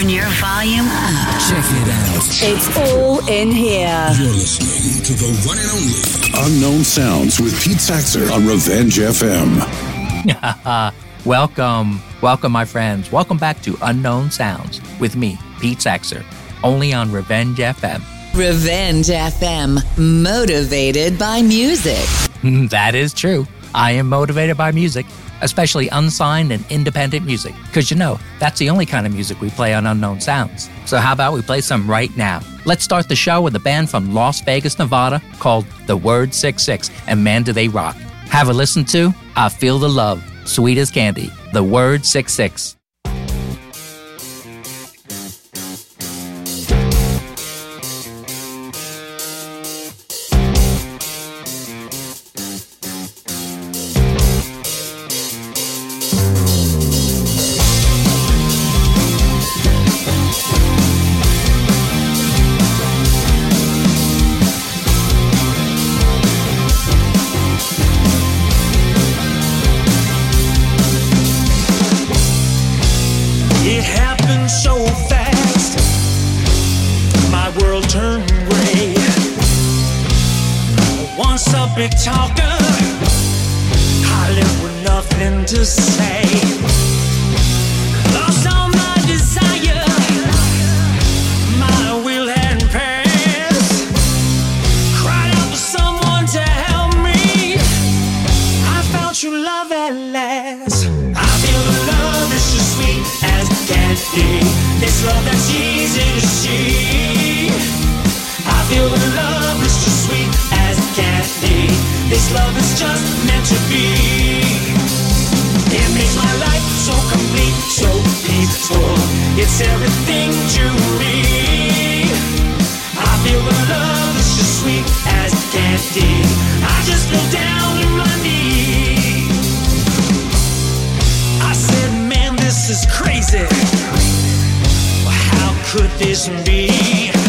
Turn your volume up. Check it out. It's all in here. You're listening to the one and only Unknown Sounds with Pete Saxer on Revenge FM. welcome, welcome, my friends. Welcome back to Unknown Sounds with me, Pete Saxer, only on Revenge FM. Revenge FM, motivated by music. that is true. I am motivated by music, especially unsigned and independent music, because you know, that's the only kind of music we play on Unknown Sounds. So, how about we play some right now? Let's start the show with a band from Las Vegas, Nevada called The Word 66, and man, do they rock. Have a listen to I Feel the Love, Sweet as Candy, The Word 66. Feel the love that's just sweet as candy. This love is just meant to be. It makes my life so complete, so peaceful. It's everything to me. I feel the love that's just sweet as candy. I just feel down on my knees. I said, man, this is crazy. How could this be?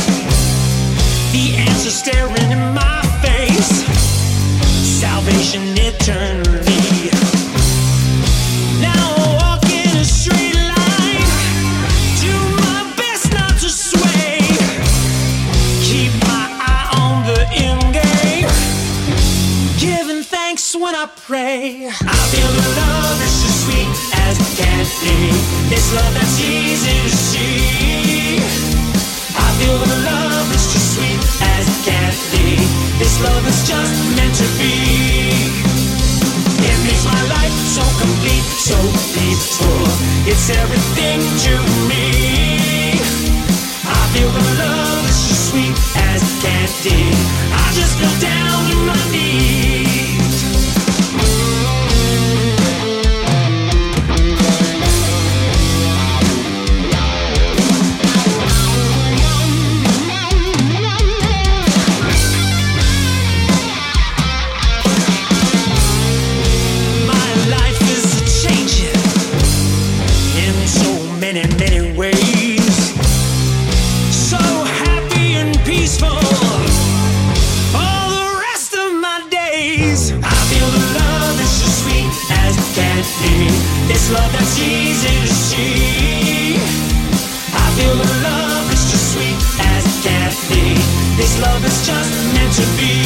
Answer staring in my face. Salvation eternally. Now I a straight line. Do my best not to sway. Keep my eye on the end game. Giving thanks when I pray. I feel the love that's just sweet as candy. It's love that's easy to see. I feel the love that's just sweet as. This love is just meant to be. It makes my life so complete, so peaceful. It's everything to me. I feel the love that's just sweet as candy. I just feel down on my knees. It's easy to see. I feel the love that's just sweet as. This love is just meant to be.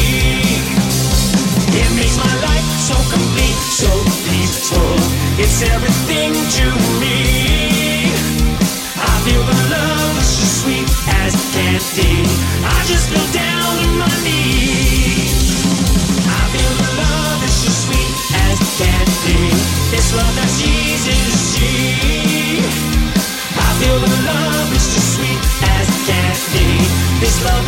It makes my life so complete, so peaceful. It's everything to me. I feel the love that's just sweet as. I just feel down on my knees. I feel the love is just sweet as candy. This love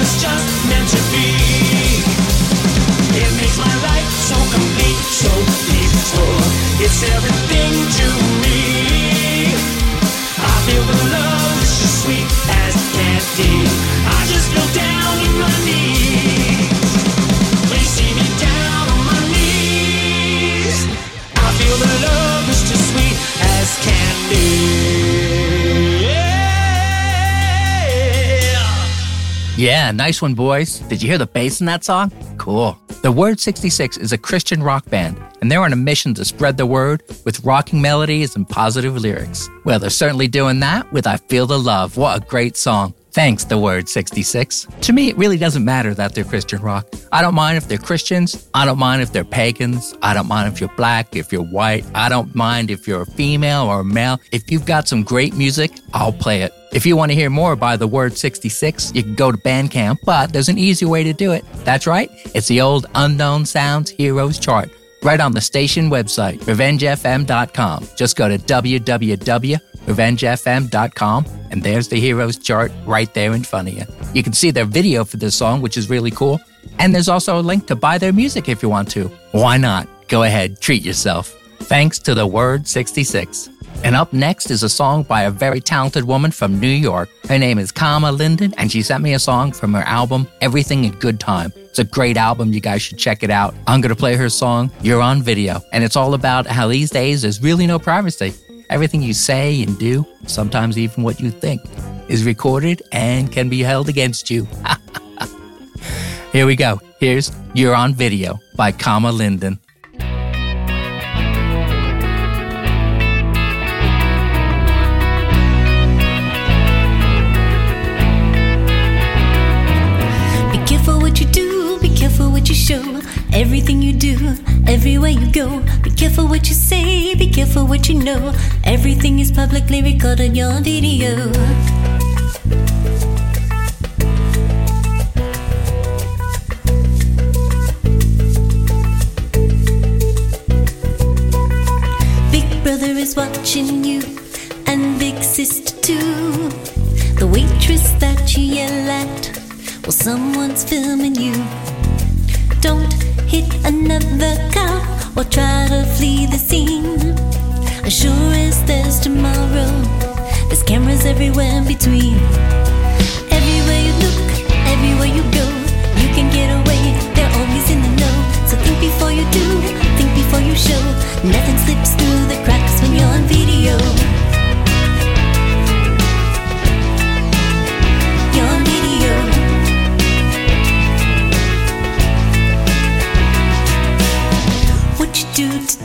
Yeah. Nice one, boys. Did you hear the bass in that song? Cool. The Word 66 is a Christian rock band, and they're on a mission to spread the word with rocking melodies and positive lyrics. Well, they're certainly doing that with I Feel the Love. What a great song. Thanks, The Word 66. To me, it really doesn't matter that they're Christian rock. I don't mind if they're Christians. I don't mind if they're pagans. I don't mind if you're black, if you're white. I don't mind if you're a female or a male. If you've got some great music, I'll play it. If you want to hear more by The Word 66, you can go to Bandcamp, but there's an easy way to do it. That's right, it's the old Unknown Sounds Heroes chart right on the station website, revengefm.com. Just go to www.revengefm.com and there's the heroes chart right there in front of you. You can see their video for this song, which is really cool. And there's also a link to buy their music if you want to. Why not? Go ahead, treat yourself. Thanks to the Word 66. And up next is a song by a very talented woman from New York. Her name is Kama Linden, and she sent me a song from her album, Everything in Good Time. It's a great album. You guys should check it out. I'm going to play her song, You're on Video. And it's all about how these days there's really no privacy. Everything you say and do, sometimes even what you think, is recorded and can be held against you. Here we go. Here's You're on Video by Kama Linden. Be careful what you do, be careful what you show. Everything you do, everywhere you go. Be careful what you say, be careful what you know. Everything is publicly recorded, your video. Big brother is watching you, and big sister too. The waitress that you yell at, well, someone's filming you. Don't hit another cop or try to flee the scene. As sure as there's tomorrow, there's cameras everywhere in between. Everywhere you look, everywhere you go, you can get away. They're always in the know. So think before you do, think before you show. Nothing slips through the cracks when you're on video.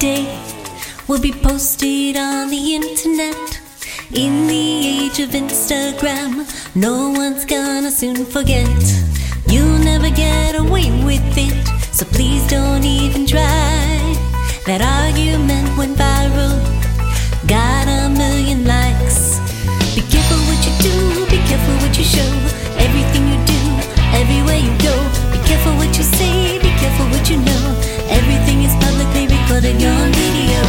Today will be posted on the internet. In the age of Instagram, no one's gonna soon forget. You'll never get away with it, so please don't even try. That argument went viral, got a million likes. Be careful what you do, be careful what you show. Everything you do, everywhere you go. Be careful what you say, be careful what you know. Everything is publicly you're video.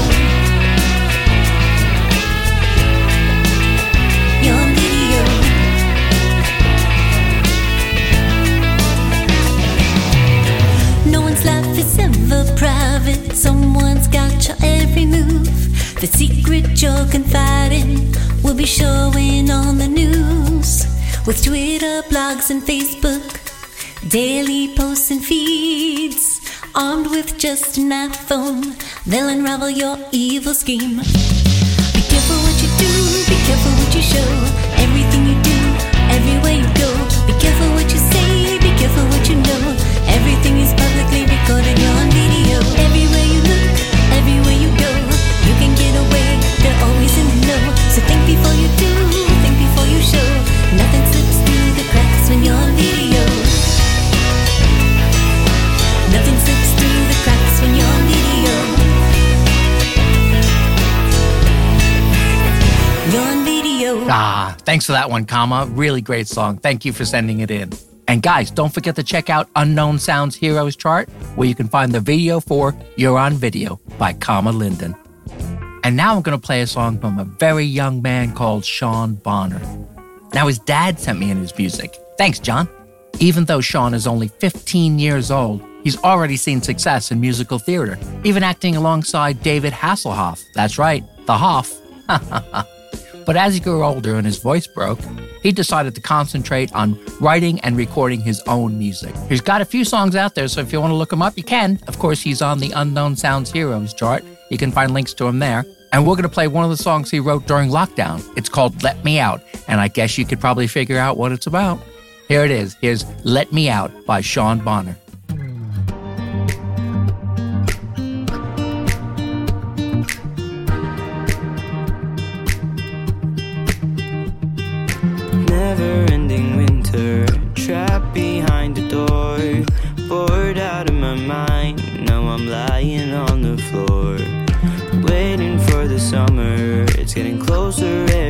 You're video. No one's life is ever private. Someone's got your every move. The secret you're confiding will be showing on the news. With Twitter, blogs, and Facebook, daily posts and feeds. Armed with just an iPhone, they'll unravel your evil scheme. Be careful what you do, be careful what you show. Everything you do, everywhere you go. Be careful what you say, be careful what you know. Everything is publicly recorded, you're on video. Everywhere Ah, thanks for that one, Kama. Really great song. Thank you for sending it in. And guys, don't forget to check out Unknown Sounds Heroes chart, where you can find the video for You're on Video by Kama Linden. And now I'm going to play a song from a very young man called Sean Bonner. Now, his dad sent me in his music. Thanks, John. Even though Sean is only 15 years old, he's already seen success in musical theater, even acting alongside David Hasselhoff. That's right, the Hoff. But as he grew older and his voice broke, he decided to concentrate on writing and recording his own music. He's got a few songs out there, so if you want to look him up, you can. Of course, he's on the Unknown Sounds Heroes chart. You can find links to him there. And we're going to play one of the songs he wrote during lockdown. It's called Let Me Out, and I guess you could probably figure out what it's about. Here it is. Here's Let Me Out by Sean Bonner.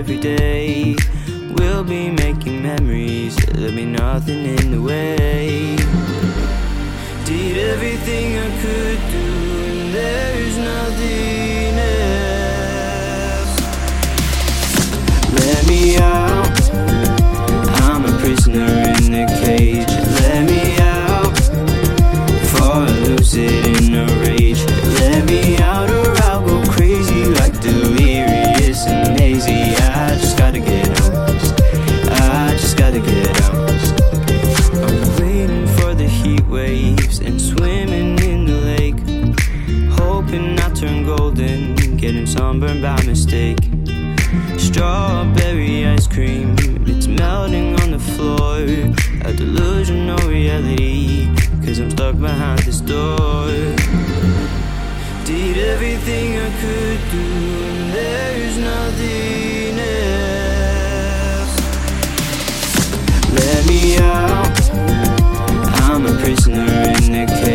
Every day. We'll be making memories, there'll be nothing in the way. Did everything I could do, and there's nothing else. Let me out. I'm a prisoner in the cage. Let me out. For a lucid in delirious and hazy. I just gotta get out. I just gotta get out. I'm waiting for the heat waves and swimming in the lake. Hoping I turn golden, getting sunburned by mistake. Strawberry ice cream, it's melting on the floor. A delusional reality, cause I'm stuck behind this door. Did everything I could do, and there's nothing else. Let me out. I'm a prisoner in a cage.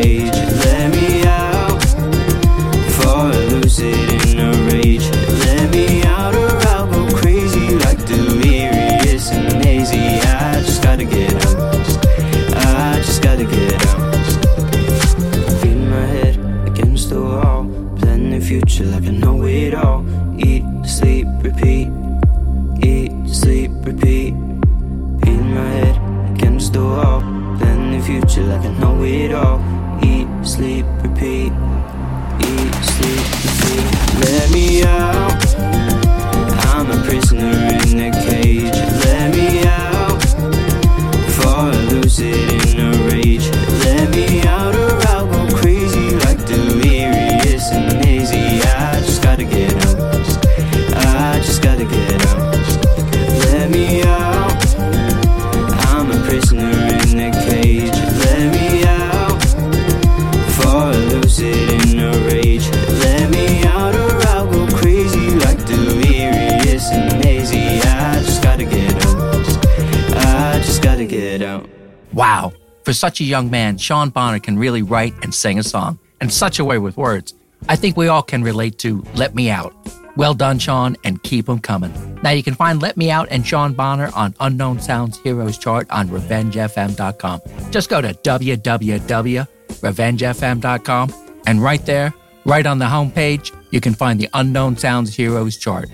For such a young man, Sean Bonner can really write and sing a song in such a way with words. I think we all can relate to Let Me Out. Well done, Sean, and keep 'em coming. Now you can find Let Me Out and Sean Bonner on Unknown Sounds Heroes chart on RevengeFM.com. Just go to www.revengefm.com and right there, right on the homepage, you can find the Unknown Sounds Heroes chart.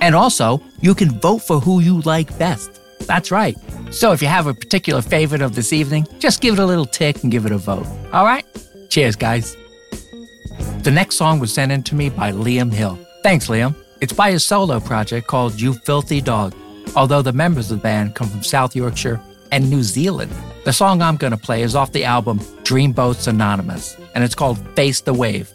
And also, you can vote for who you like best. That's right. So if you have a particular favorite of this evening, just give it a little tick and give it a vote. All right? Cheers, guys. The next song was sent in to me by Liam Hill. Thanks, Liam. It's by his solo project called You Filthy Dog, although the members of the band come from South Yorkshire and New Zealand. The song I'm going to play is off the album Dreamboats Anonymous, and it's called Face the Wave.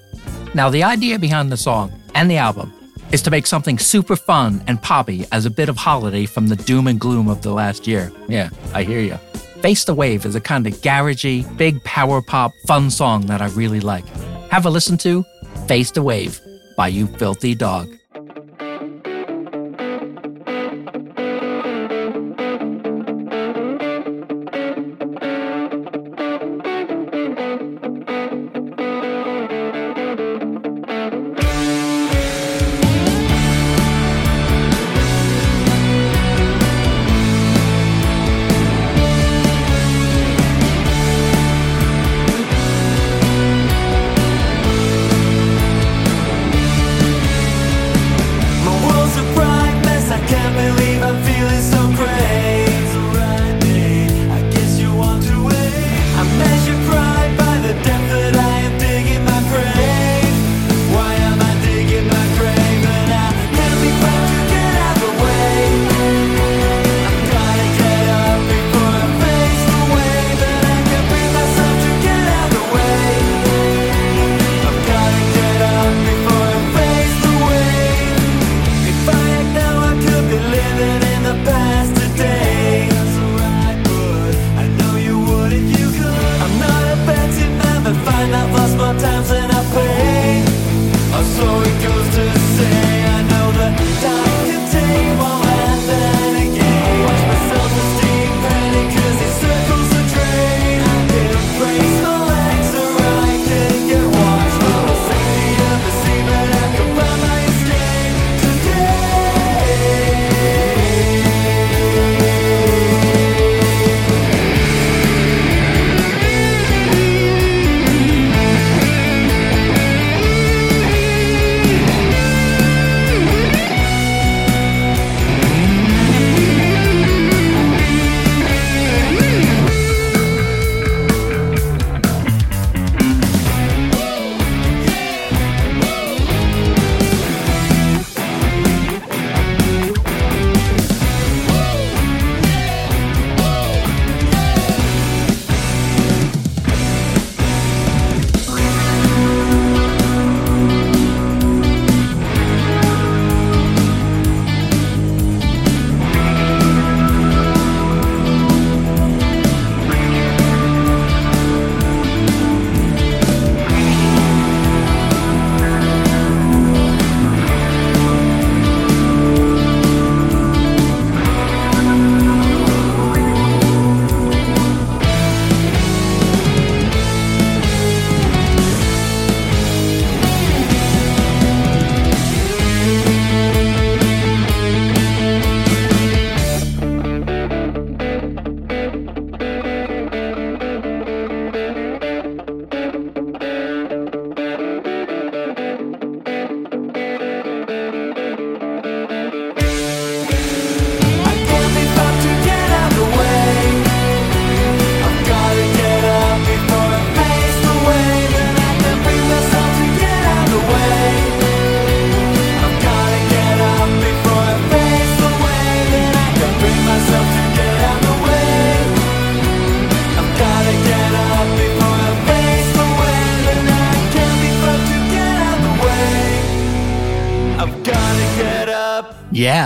Now, the idea behind the song and the album is to make something super fun and poppy as a bit of holiday from the doom and gloom of the last year. Yeah, I hear you. Face the Wave is a kind of garagey, big power pop, fun song that I really like. Have a listen to Face the Wave by You Filthy Dog.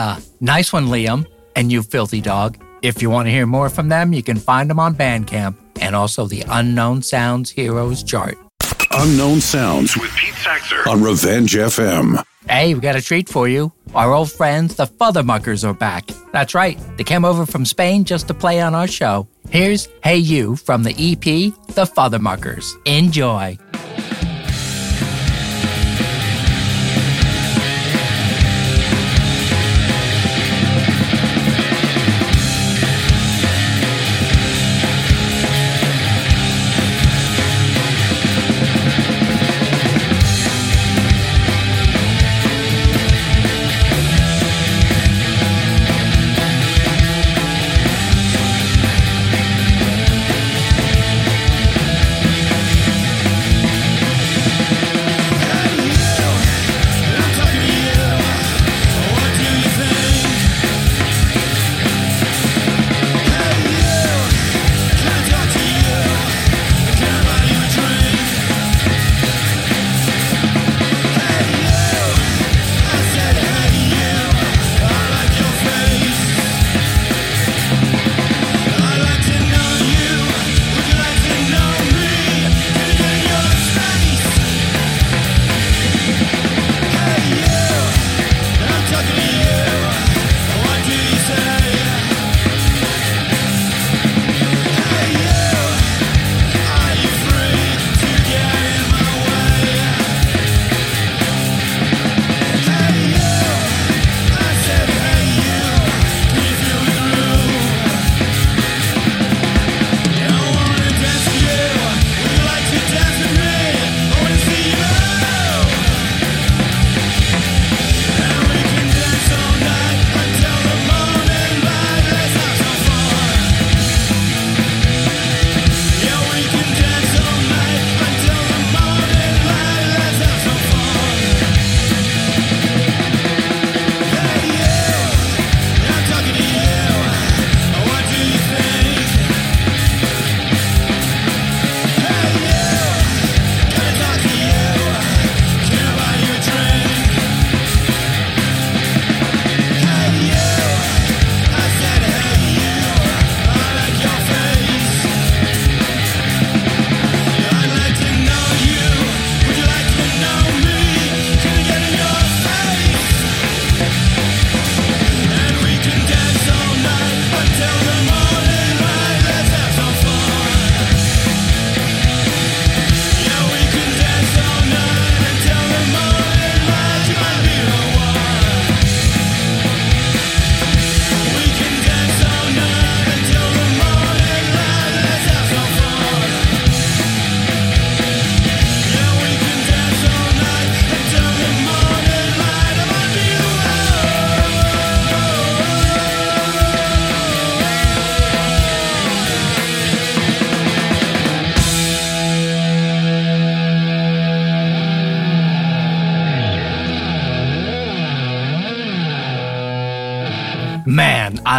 Yeah, nice one, Liam. And you filthy dog. If you want to hear more from them, you can find them on Bandcamp and also the Unknown Sounds Heroes chart. Unknown Sounds with Pete Saxer on Revenge FM. Hey, we got a treat for you. Our old friends, the Futhermuckers, are back. That's right, they came over from Spain just to play on our show. Here's Hey You from the EP, The Futhermuckers. Enjoy.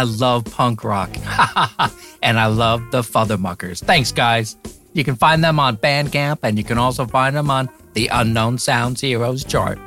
I love punk rock. and I love the Futhermuckers. Thanks, guys. You can find them on Bandcamp and you can also find them on the Unknown Sounds Heroes chart.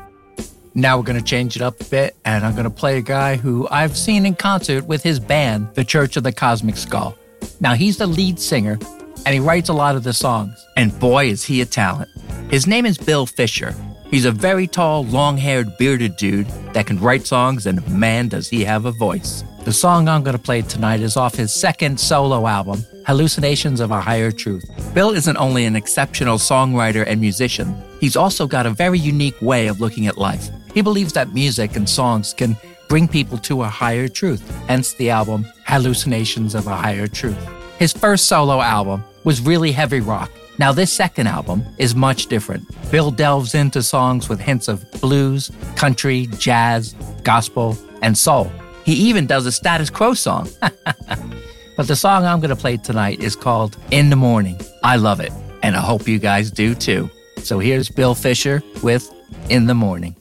Now we're going to change it up a bit and I'm going to play a guy who I've seen in concert with his band, The Church of the Cosmic Skull. Now he's the lead singer and he writes a lot of the songs. And boy, is he a talent. His name is Bill Fisher. He's a very tall, long haired, bearded dude that can write songs, and man, does he have a voice. The song I'm going to play tonight is off his second solo album, Hallucinations of a Higher Truth. Bill isn't only an exceptional songwriter and musician, he's also got a very unique way of looking at life. He believes that music and songs can bring people to a higher truth, hence the album Hallucinations of a Higher Truth. His first solo album was really heavy rock. Now, this second album is much different. Bill delves into songs with hints of blues, country, jazz, gospel, and soul. He even does a status quo song. but the song I'm going to play tonight is called In the Morning. I love it, and I hope you guys do too. So here's Bill Fisher with In the Morning.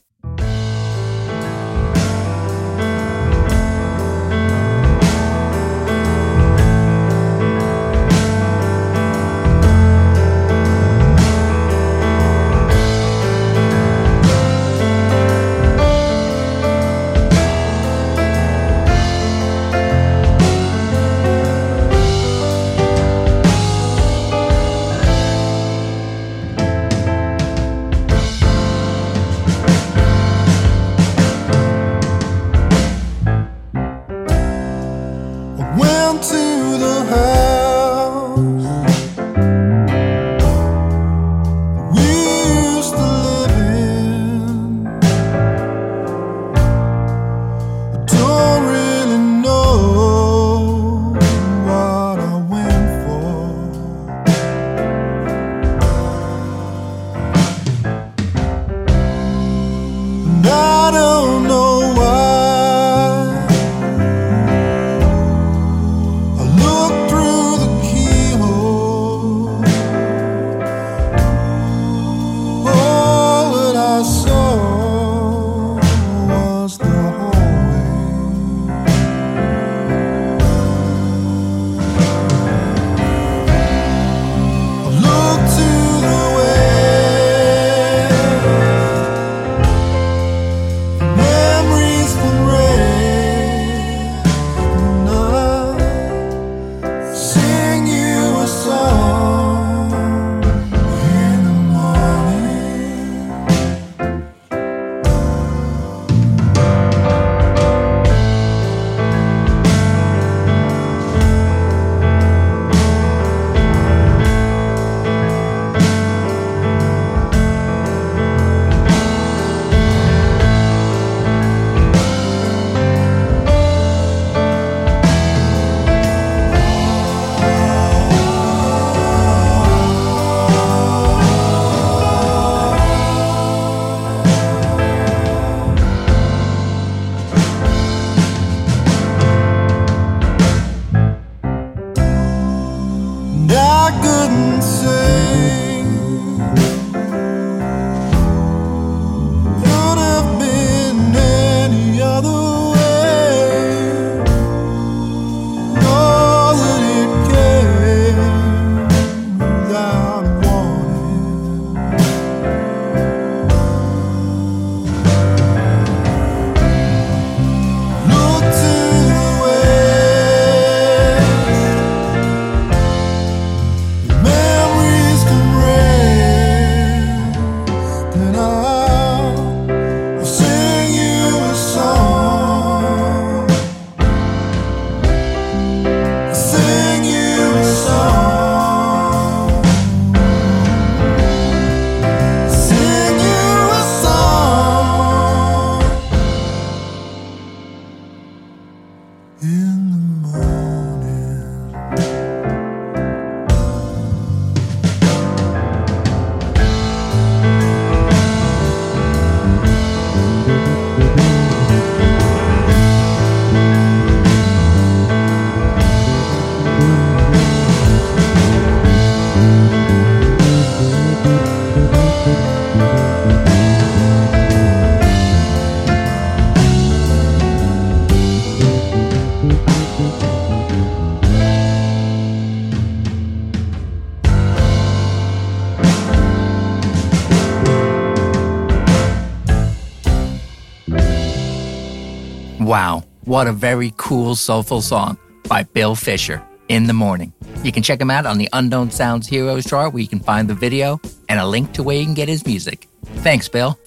What a very cool, soulful song by Bill Fisher, In the Morning. You can check him out on the Unknown Sounds Heroes chart where you can find the video and a link to where you can get his music. Thanks, Bill.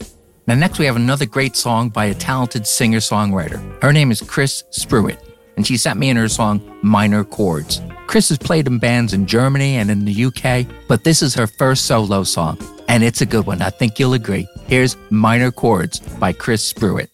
Now, next we have another great song by a talented singer songwriter. Her name is Chris Spruit, and she sent me in her song Minor Chords. Chris has played in bands in Germany and in the UK, but this is her first solo song, and it's a good one. I think you'll agree. Here's Minor Chords by Chris Spruit.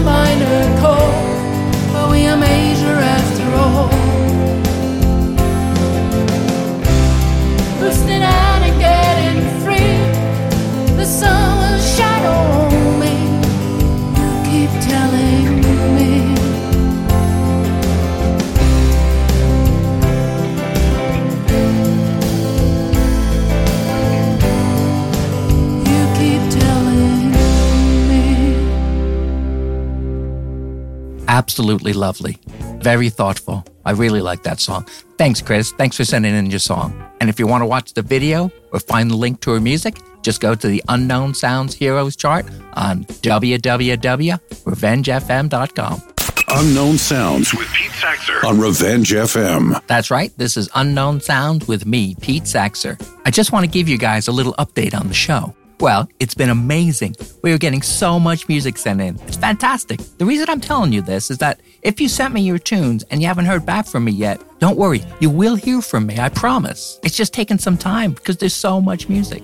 In minor chord, but we are major after all. Out and getting free. The sun will shine on me. You keep telling Absolutely lovely. Very thoughtful. I really like that song. Thanks, Chris. Thanks for sending in your song. And if you want to watch the video or find the link to her music, Just go to the Unknown Sounds Heroes chart on www.revengefm.com. Unknown Sounds with Pete Saxer on Revenge FM. That's right. This is Unknown Sound with me, Pete Saxer. I just want to give you guys a little update on the show. Well, it's been amazing. We are getting so much music sent in. It's fantastic. The reason I'm telling you this is that if you sent me your tunes and you haven't heard back from me yet, don't worry. You will hear from me, I promise. It's just taken some time because there's so much music.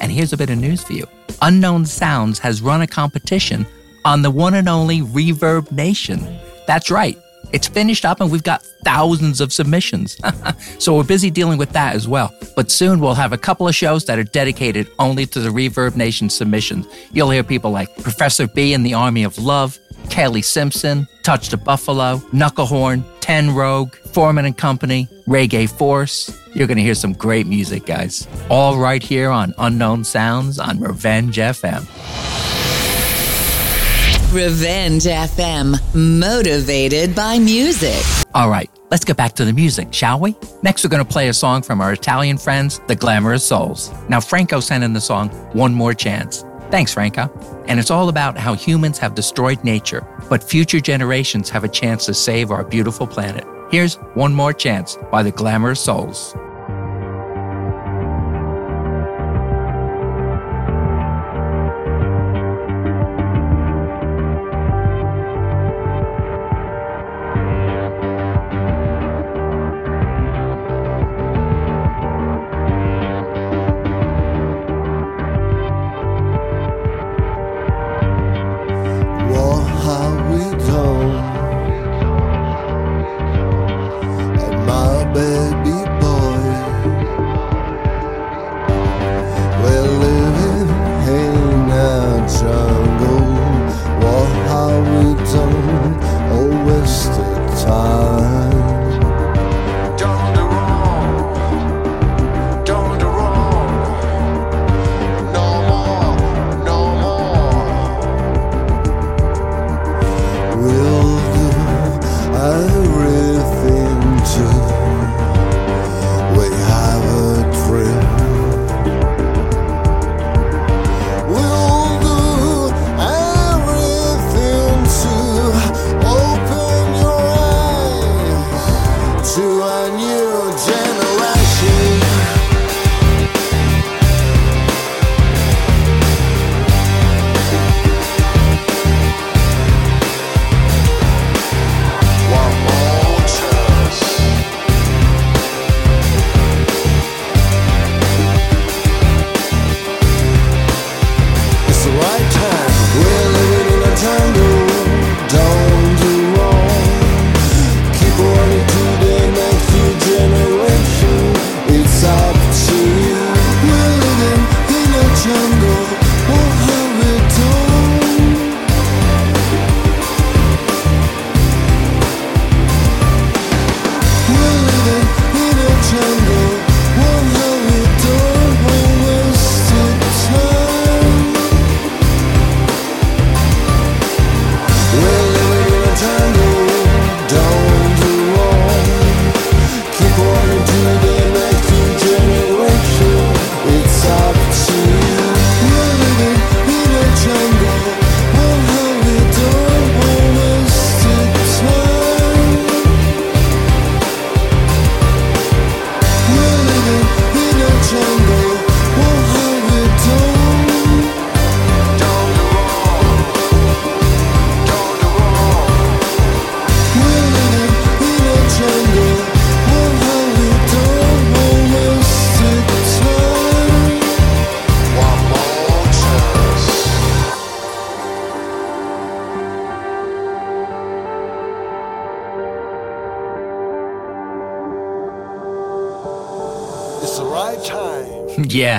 And here's a bit of news for you Unknown Sounds has run a competition on the one and only ReverbNation. That's right. It's finished up and we've got thousands of submissions. so we're busy dealing with that as well. But soon we'll have a couple of shows that are dedicated only to the ReverbNation submissions. You'll hear people like Professor B in the Army of Love, Kelly Simpson, Touch the Buffalo, Knucklehorn, Ten Rogue, Foreman and Company, Reggae Force. You're going to hear some great music, guys. All right here on Unknown Sounds on Revenge FM. Revenge FM, motivated by music. All right, let's get back to the music, shall we? Next, we're going to play a song from our Italian friends, the Glamorous Souls. Now, Franco sent in the song One More Chance. Thanks, Franco. And it's all about how humans have destroyed nature, but future generations have a chance to save our beautiful planet. Here's One More Chance by the Glamorous Souls.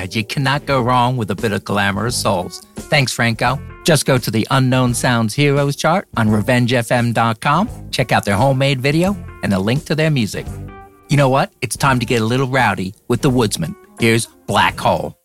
Yeah, you cannot go wrong with a bit of glamorous souls. Thanks, Franco. Just go to the Unknown Sounds Heroes chart on RevengeFM.com, check out their homemade video, and a link to their music. You know what? It's time to get a little rowdy with the Woodsman. Here's Black Hole.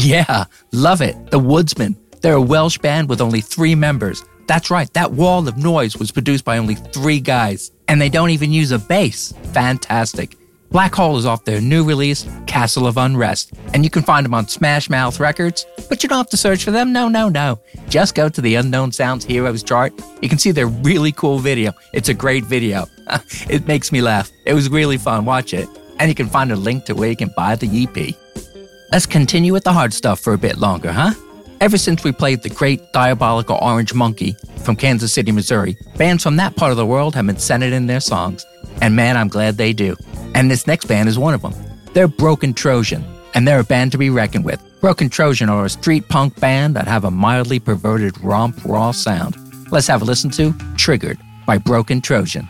Yeah, love it. The Woodsman. They're a Welsh band with only three members. That's right, that wall of noise was produced by only three guys. And they don't even use a bass. Fantastic. Black Hole is off their new release, Castle of Unrest, and you can find them on Smash Mouth Records, but you don't have to search for them. No, no, no. Just go to the Unknown Sounds Heroes chart. You can see their really cool video. It's a great video. it makes me laugh. It was really fun. Watch it. And you can find a link to where you can buy the EP. Let's continue with the hard stuff for a bit longer, huh? Ever since we played the great Diabolical Orange Monkey from Kansas City, Missouri, bands from that part of the world have been sending in their songs. And man, I'm glad they do. And this next band is one of them. They're Broken Trojan, and they're a band to be reckoned with. Broken Trojan are a street punk band that have a mildly perverted romp raw sound. Let's have a listen to Triggered by Broken Trojan.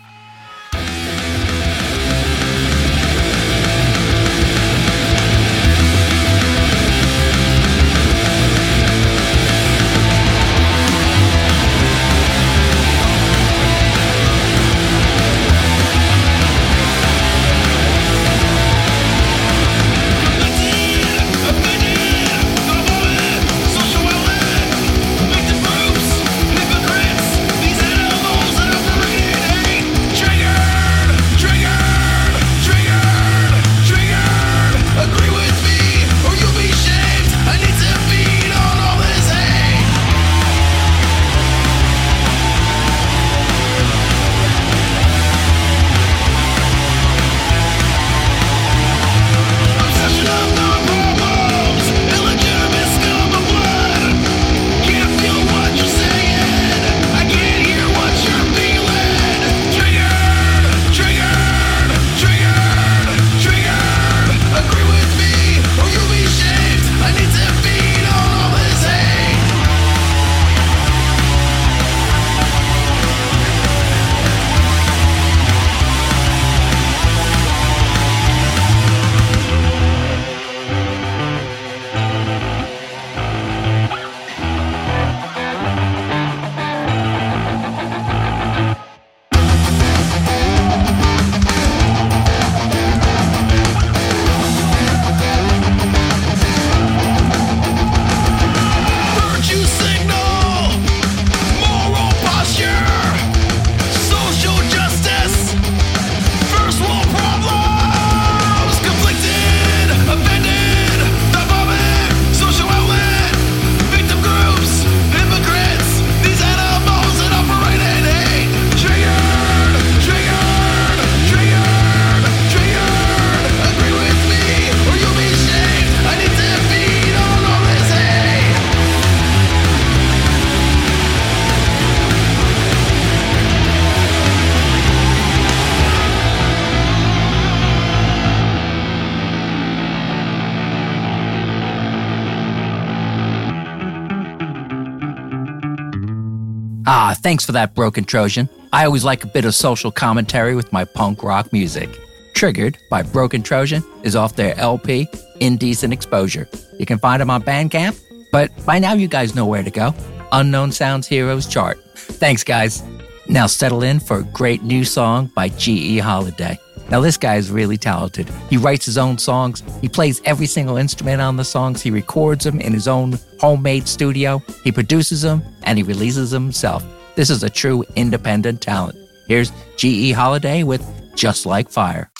Thanks for that, Broken Trojan. I always like a bit of social commentary with my punk rock music. Triggered by Broken Trojan is off their LP, Indecent Exposure. You can find them on Bandcamp, but by now you guys know where to go. Unknown Sounds Heroes chart. Thanks, guys. Now settle in for a great new song by G.E. Holliday. Now, this guy is really talented. He writes his own songs, he plays every single instrument on the songs, he records them in his own homemade studio, he produces them, and he releases them himself. This is a true independent talent. Here's G.E. Holliday with Just Like Fire.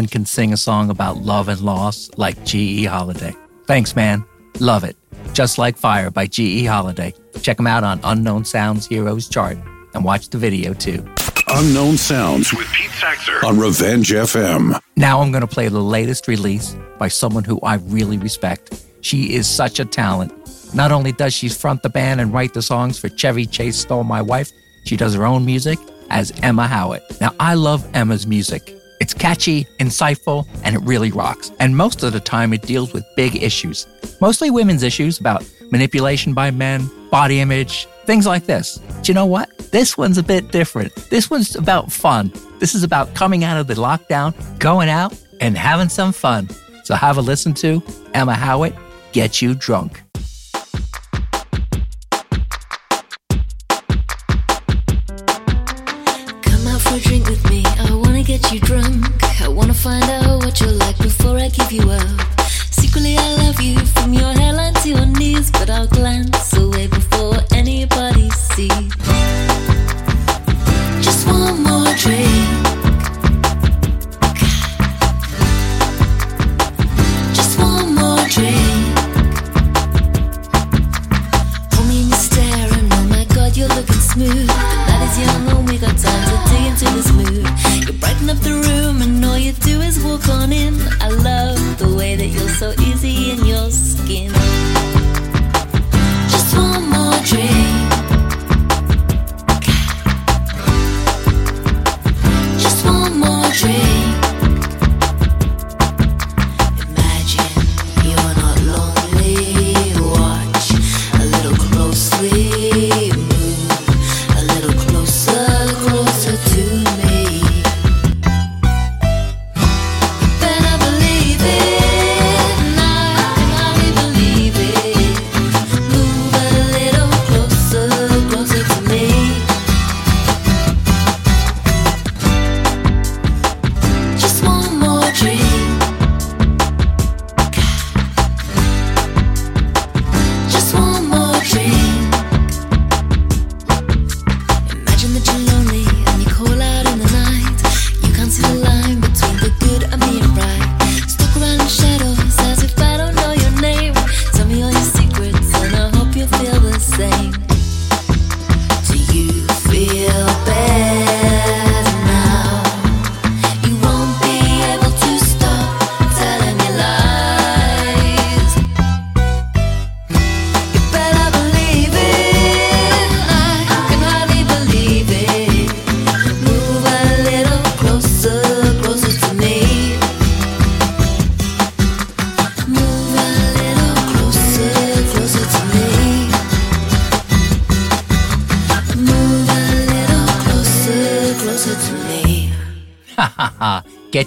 One can sing a song about love and loss like G.E. Holliday. Thanks, man. Love it. Just Like Fire by G.E. Holliday. Check him out on Unknown Sounds Heroes chart and watch the video too. Unknown Sounds with Pete Saxer on Revenge FM. Now I'm going to play the latest release by someone who I really respect. She is such a talent. Not only does she front the band and write the songs for Chevy Chase Stole My Wife, she does her own music as Emma Howett. Now, I love Emma's music. It's catchy, insightful, and it really rocks. And most of the time, it deals with big issues, mostly women's issues about manipulation by men, body image, things like this. But you know what? This one's a bit different. This one's about fun. This is about coming out of the lockdown, going out, and having some fun. So have a listen to Emma Howett, Get You Drunk. Come out for a drink what you're like before I give you up. Secretly, I love you from your hairline to your knees, but I'll glance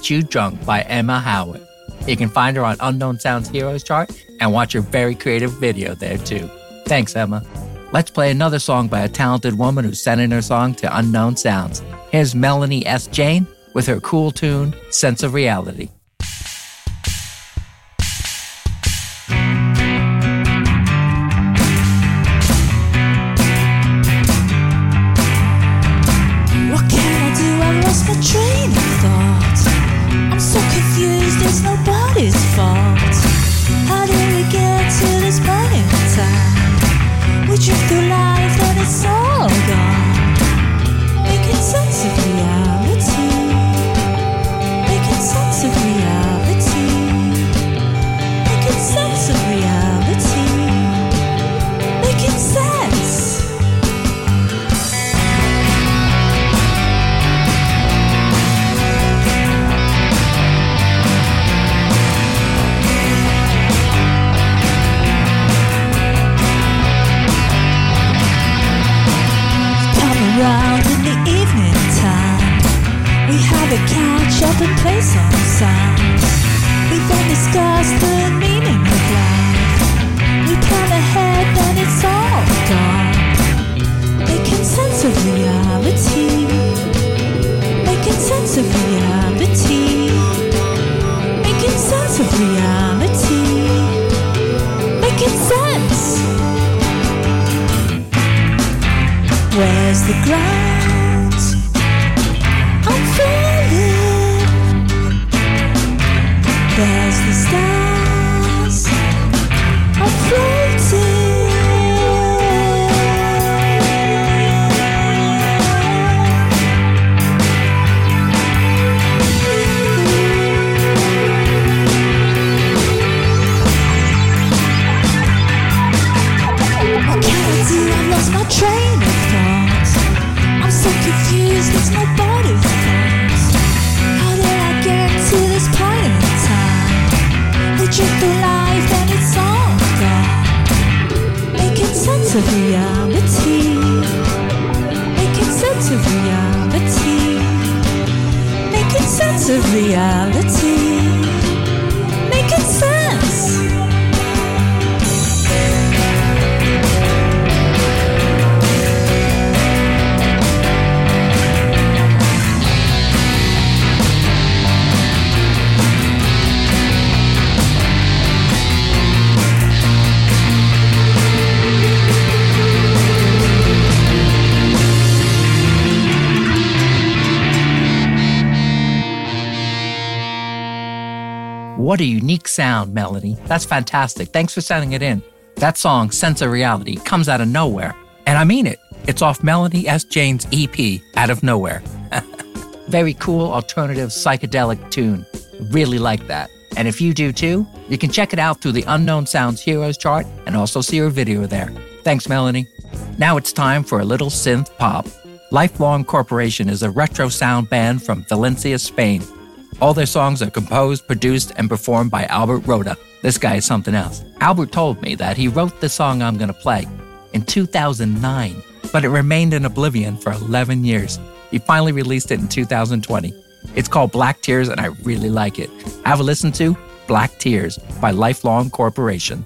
Get You Drunk by Emma Howett. You can find her on Unknown Sounds Heroes chart and watch her very creative video there too. Thanks, Emma. Let's play another song by a talented woman who sent in her song to Unknown Sounds. Here's Melanie S. Jane with her cool tune, Sense of Reality. What a unique sound, Melanie. That's fantastic. Thanks for sending it in. That song, Sense of Reality, comes out of nowhere. And I mean it. It's off Melanie S. Jane's EP, Out of Nowhere. Very cool alternative psychedelic tune. Really like that. And if you do too, you can check it out through the Unknown Sounds Heroes chart and also see her video there. Thanks, Melanie. Now it's time for a little synth pop. Lifelong Corporation is a retro sound band from Valencia, Spain. All their songs are composed, produced, and performed by Albert Rhoda. This guy is something else. Albert told me that he wrote the song I'm going to play in 2009, but it remained in oblivion for 11 years. He finally released it in 2020. It's called Black Tears, and I really like it. Have a listen to Black Tears by Lifelong Corporation.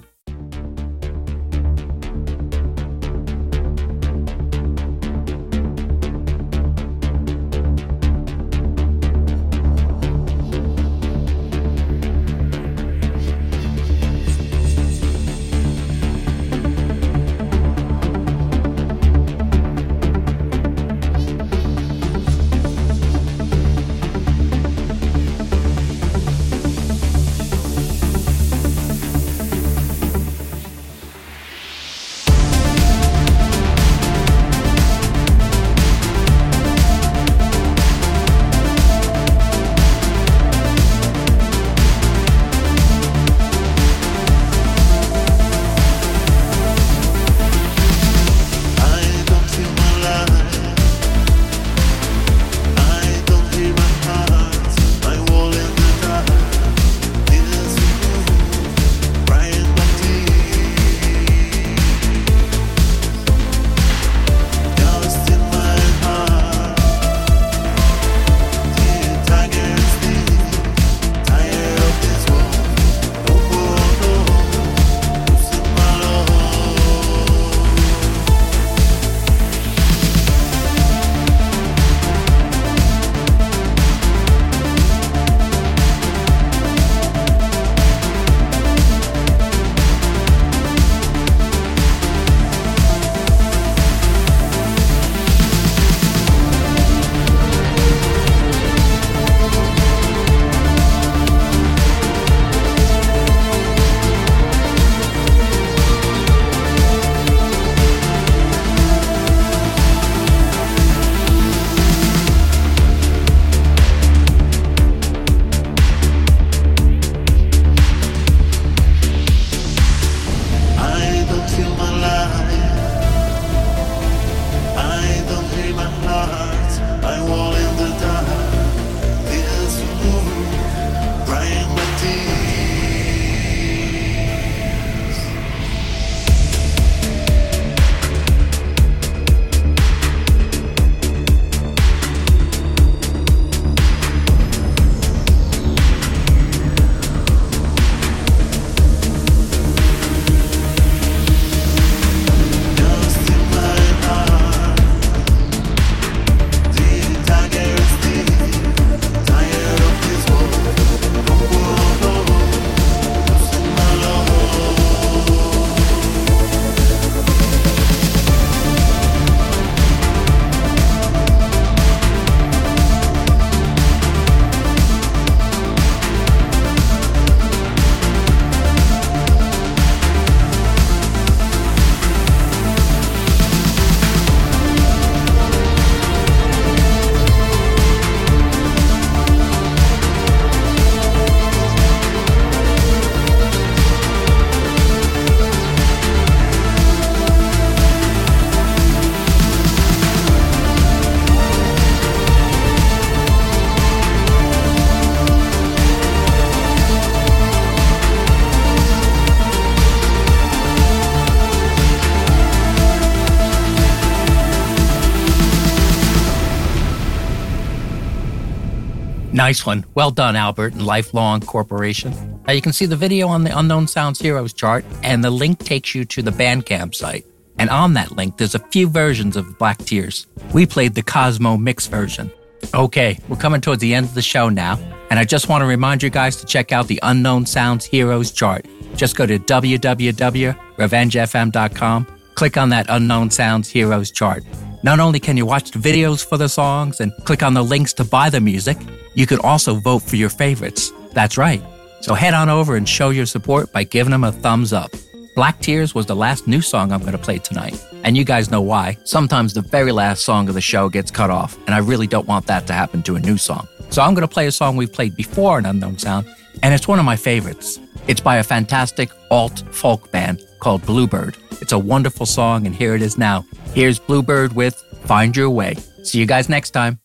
Nice one. Well done, Albert and Lifelong Corporation. Now you can see the video on the Unknown Sounds Heroes chart, and the link takes you to the Bandcamp site. And on that link, there's a few versions of Black Tears. We played the Cosmo Mix version. Okay, we're coming towards the end of the show now, and I just want to remind you guys to check out the Unknown Sounds Heroes chart. Just go to www.revengefm.com, click on that Unknown Sounds Heroes chart. Not only can you watch the videos for the songs and click on the links to buy the music, you could also vote for your favorites. That's right. So head on over and show your support by giving them a thumbs up. Black Tears was the last new song I'm going to play tonight. And you guys know why. Sometimes the very last song of the show gets cut off, and I really don't want that to happen to a new song. So I'm going to play a song we've played before in Unknown Sound, and it's one of my favorites. It's by a fantastic alt folk band called Bluebyrd. It's a wonderful song, and here it is now. Here's Bluebyrd with Find Your Way. See you guys next time.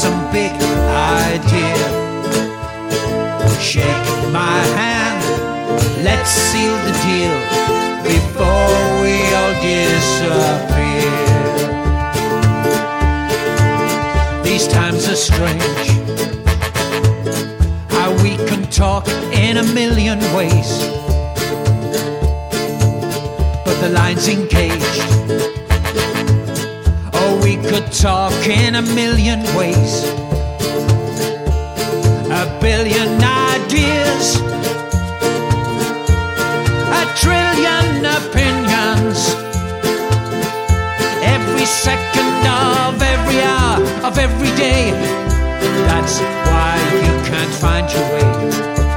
Some big idea. Shake my hand, let's seal the deal before we all disappear. These times are strange. How we can talk in a million ways, but the line's engaged. Could talk in a million ways. A billion ideas. A trillion opinions. Every second of every hour of every day. That's why you can't find your way.